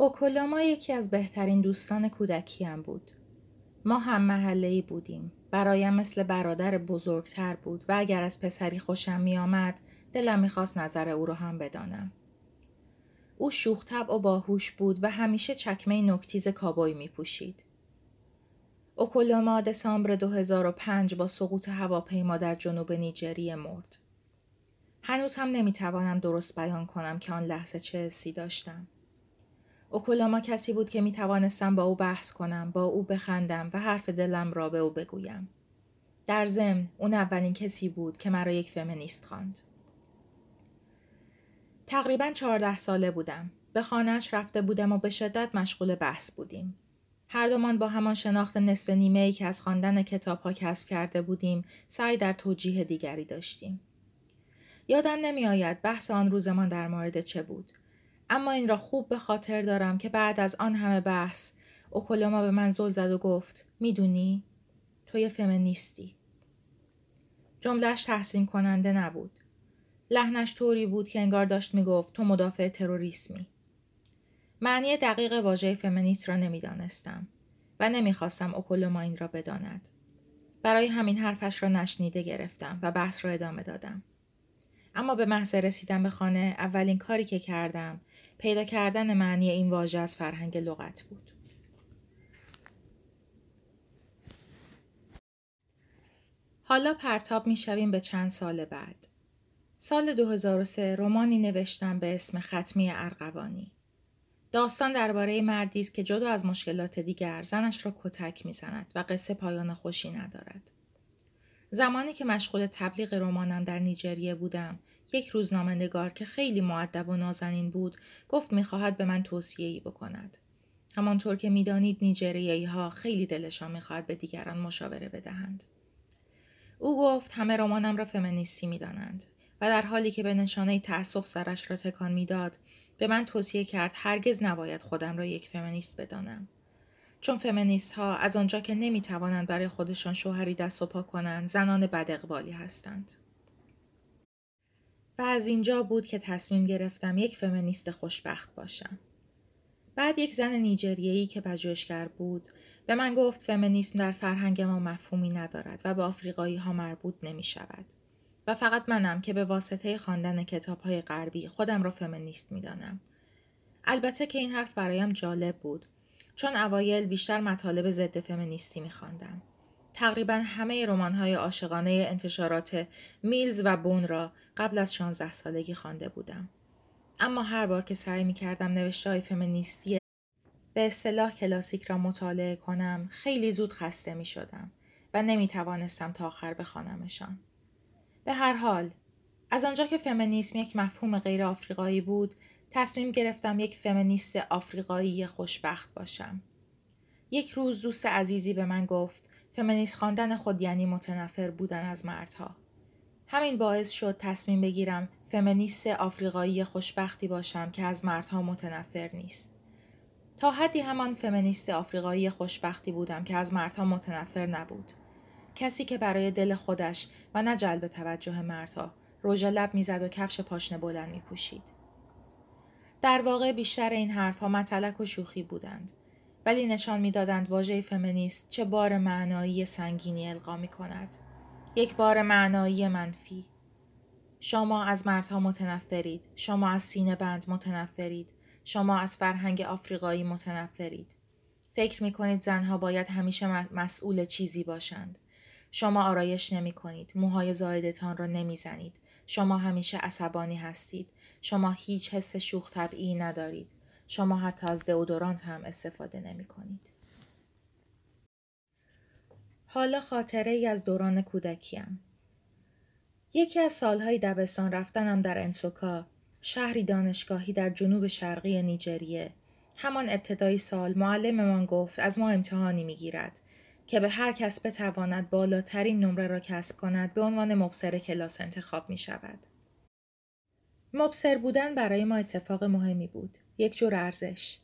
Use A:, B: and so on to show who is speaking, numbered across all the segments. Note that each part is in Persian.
A: اوکولاما یکی از بهترین دوستان کودکیم بود. ما هم محله بودیم. برایم مثل برادر بزرگتر بود و اگر از پسری خوشم می آمد دلم می‌خواست نظر او را هم بدانم. او شوخ و باهوش بود و همیشه چکمه نکتیز کابوی می پوشید. اوکولوما دسامبر 2005 با سقوط هواپیما در جنوب نیجریه مرد. هنوز هم نمی‌توانم درست بیان کنم که آن لحظه چه حسی داشتم. اوکولاما کسی بود که می توانستم با او بحث کنم، با او بخندم و حرف دلم را به او بگویم. در ضمن اون اولین کسی بود که مرا یک فمینیست خواند. تقریبا چهارده ساله بودم. به خانهش رفته بودم و به شدت مشغول بحث بودیم. هر دومان با همان شناخت نصف نیمه ای که از خواندن کتاب ها کسب کرده بودیم سعی در توجیه دیگری داشتیم. یادم نمی آید بحث آن روزمان در مورد چه بود. اما این را خوب به خاطر دارم که بعد از آن همه بحث اوکولوما به من زل زد و گفت می‌دونی تو یه فمینیستی. جملهش تحسین کننده نبود. لحنش طوری بود که انگار داشت می‌گفت تو مدافع تروریسمی. معنی دقیق واژه فمینیست را نمی‌دانستم و نمی‌خواستم اوکولوما این را بداند. برای همین حرفش را نشنیده گرفتم و بحث را ادامه دادم. اما به محض رسیدن به خانه اولین کاری که کردم پیدا کردن معنی این واژه از فرهنگ لغت بود. حالا پرتاب می شویم به چند سال بعد. سال 2003 رومانی نوشتم به اسم ختمی ارغوانی. داستان درباره مردی است که جدا از مشکلات دیگر زنش را کتک می‌زند و قصه پایان خوشی ندارد. زمانی که مشغول تبلیغ رمانم در نیجریه بودم، یک روزنامه نگار که خیلی معدب و نازنین بود، گفت می‌خواهد به من توصیه ای بکند. همانطور که می‌دانید نیجریه‌ای ها خیلی دلشان می‌خواهد به دیگران مشاوره بدهند. او گفت همه رمانم را فمینیستی می‌دانند و در حالی که به نشانه تأسف سرش را تکان می‌داد به من توصیه کرد هرگز نباید خودم را یک فمینیست بدانم. چون فمینیست ها از آنجا که نمی توانند برای خودشان شوهری دست و پا کنند زنان بد اقبالی هستند. و از اینجا بود که تصمیم گرفتم یک فمینیست خوشبخت باشم. بعد یک زن نیجریه‌ای که پژوهشگر بود به من گفت فمینیسم در فرهنگ ما مفهومی ندارد و به آفریقایی ها مربوط نمی شود. و فقط منم که به واسطه خواندن کتاب های غربی خودم را فمینیست می دانم. البته که این حرف برایم جالب بود چون اوایل بیشتر مطالب ضد فمینیستی می خواندم. تقریبا همه رمان های عاشقانه انتشارات میلز و بون را قبل از 16 سالگی خوانده بودم. اما هر بار که سعی می کردم نوشته فمینیستی به اصطلاح کلاسیک را مطالعه کنم خیلی زود خسته می شدم و نمی توانستم تا آخر بخوانمشان. به هر حال از آنجا که فمینیسم یک مفهوم غیر آفریقایی بود تصمیم گرفتم یک فمینیست آفریقایی خوشبخت باشم. یک روز دوست عزیزی به من گفت فمینیست خواندن خود یعنی متنفر بودن از مردها. همین باعث شد تصمیم بگیرم فمینیست آفریقایی خوشبختی باشم که از مردها متنفر نیست. تا حدی همان فمینیست آفریقایی خوشبختی بودم که از مردها متنفر نبود. کسی که برای دل خودش و نه جلب توجه مردها رژ لب می‌زد و کفش پاشنه بلند می پوشید. در واقع بیشتر این حرفها متلک و شوخی بودند. ولی نشان می‌دادند واژه فمینیست چه بار معنایی سنگینی القا می کند. یک بار معنایی منفی. شما از مردها متنفرید. شما از سینه بند متنفرید. شما از فرهنگ آفریقایی متنفرید. فکر می کنید زنها باید همیشه مسئول چیزی باشند. شما آرایش نمی کنید. موهای زایدتان را نمی زنید. شما همیشه عصبانی هستید. شما هیچ حس شوخ طبعی ندارید. شما حتی از دئودورانت هم استفاده نمی کنید. حالا خاطره ای از دوران کودکیم. یکی از سالهای دبستان رفتنم در انسوکا، شهری دانشگاهی در جنوب شرقی نیجریه. همان ابتدای سال معلممان گفت از ما امتحانی می‌گیرد که به هر کس بتواند بالاترین نمره را کسب کند به عنوان مبصر کلاس انتخاب می شود. مبصر بودن برای ما اتفاق مهمی بود. یک جور ارزش.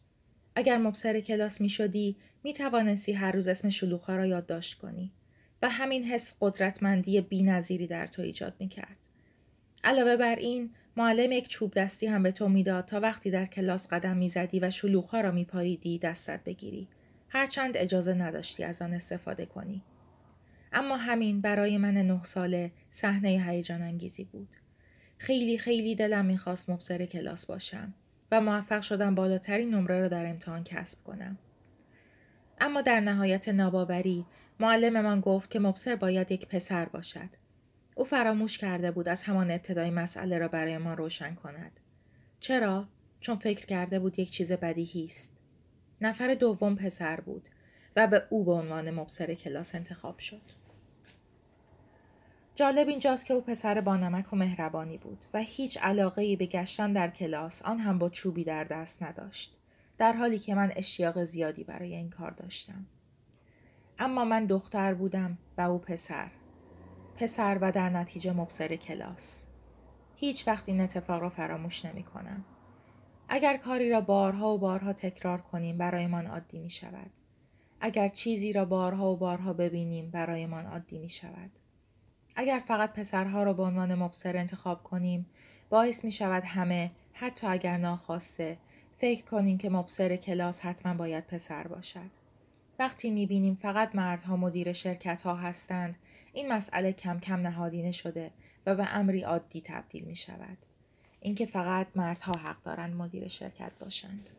A: اگر مبصر کلاس می شدی می توانستی هر روز اسم شلوخها را یادداشت کنی و همین حس قدرتمندی بی نظیری در تو ایجاد می کرد. علاوه بر این معلم یک چوب دستی هم به تو می‌داد تا وقتی در کلاس قدم می‌زدی و شلوغها را میپاییدی دستت بگیری هرچند اجازه نداشتی از آن استفاده کنی اما همین برای من نه ساله صحنه هیجان انگیزی بود خیلی خیلی دلم می‌خواست مبصر کلاس باشم و موفق شدم بالاترین نمره را در امتحان کسب کنم اما در نهایت ناباوری معلممان گفت که مبصر باید یک پسر باشد او فراموش کرده بود از همان ابتدای مسئله را برای ما روشن کند. چرا؟ چون فکر کرده بود یک چیز بدیهی است. نفر دوم پسر بود و به او به عنوان مبصر کلاس انتخاب شد. جالب اینجاست که او پسر با نمک و مهربانی بود و هیچ علاقه ای به گشتن در کلاس آن هم با چوبی در دست نداشت. در حالی که من اشتیاق زیادی برای این کار داشتم. اما من دختر بودم و او پسر پسر و در نتیجه مبصر کلاس. هیچ وقت این اتفاق را فراموش نمی کنم. اگر کاری را بارها و بارها تکرار کنیم برایمان عادی می شود. اگر چیزی را بارها و بارها ببینیم برایمان عادی می شود. اگر فقط پسرها را به عنوان مبصر انتخاب کنیم باعث می شود همه حتی اگر ناخواسته فکر کنیم که مبصر کلاس حتما باید پسر باشد. وقتی می بینیم فقط مردها مدیر شرکت ها هستند این مسئله کم کم نهادینه شده و به امری عادی تبدیل می شود. اینکه فقط مردها حق دارند مدیر شرکت باشند.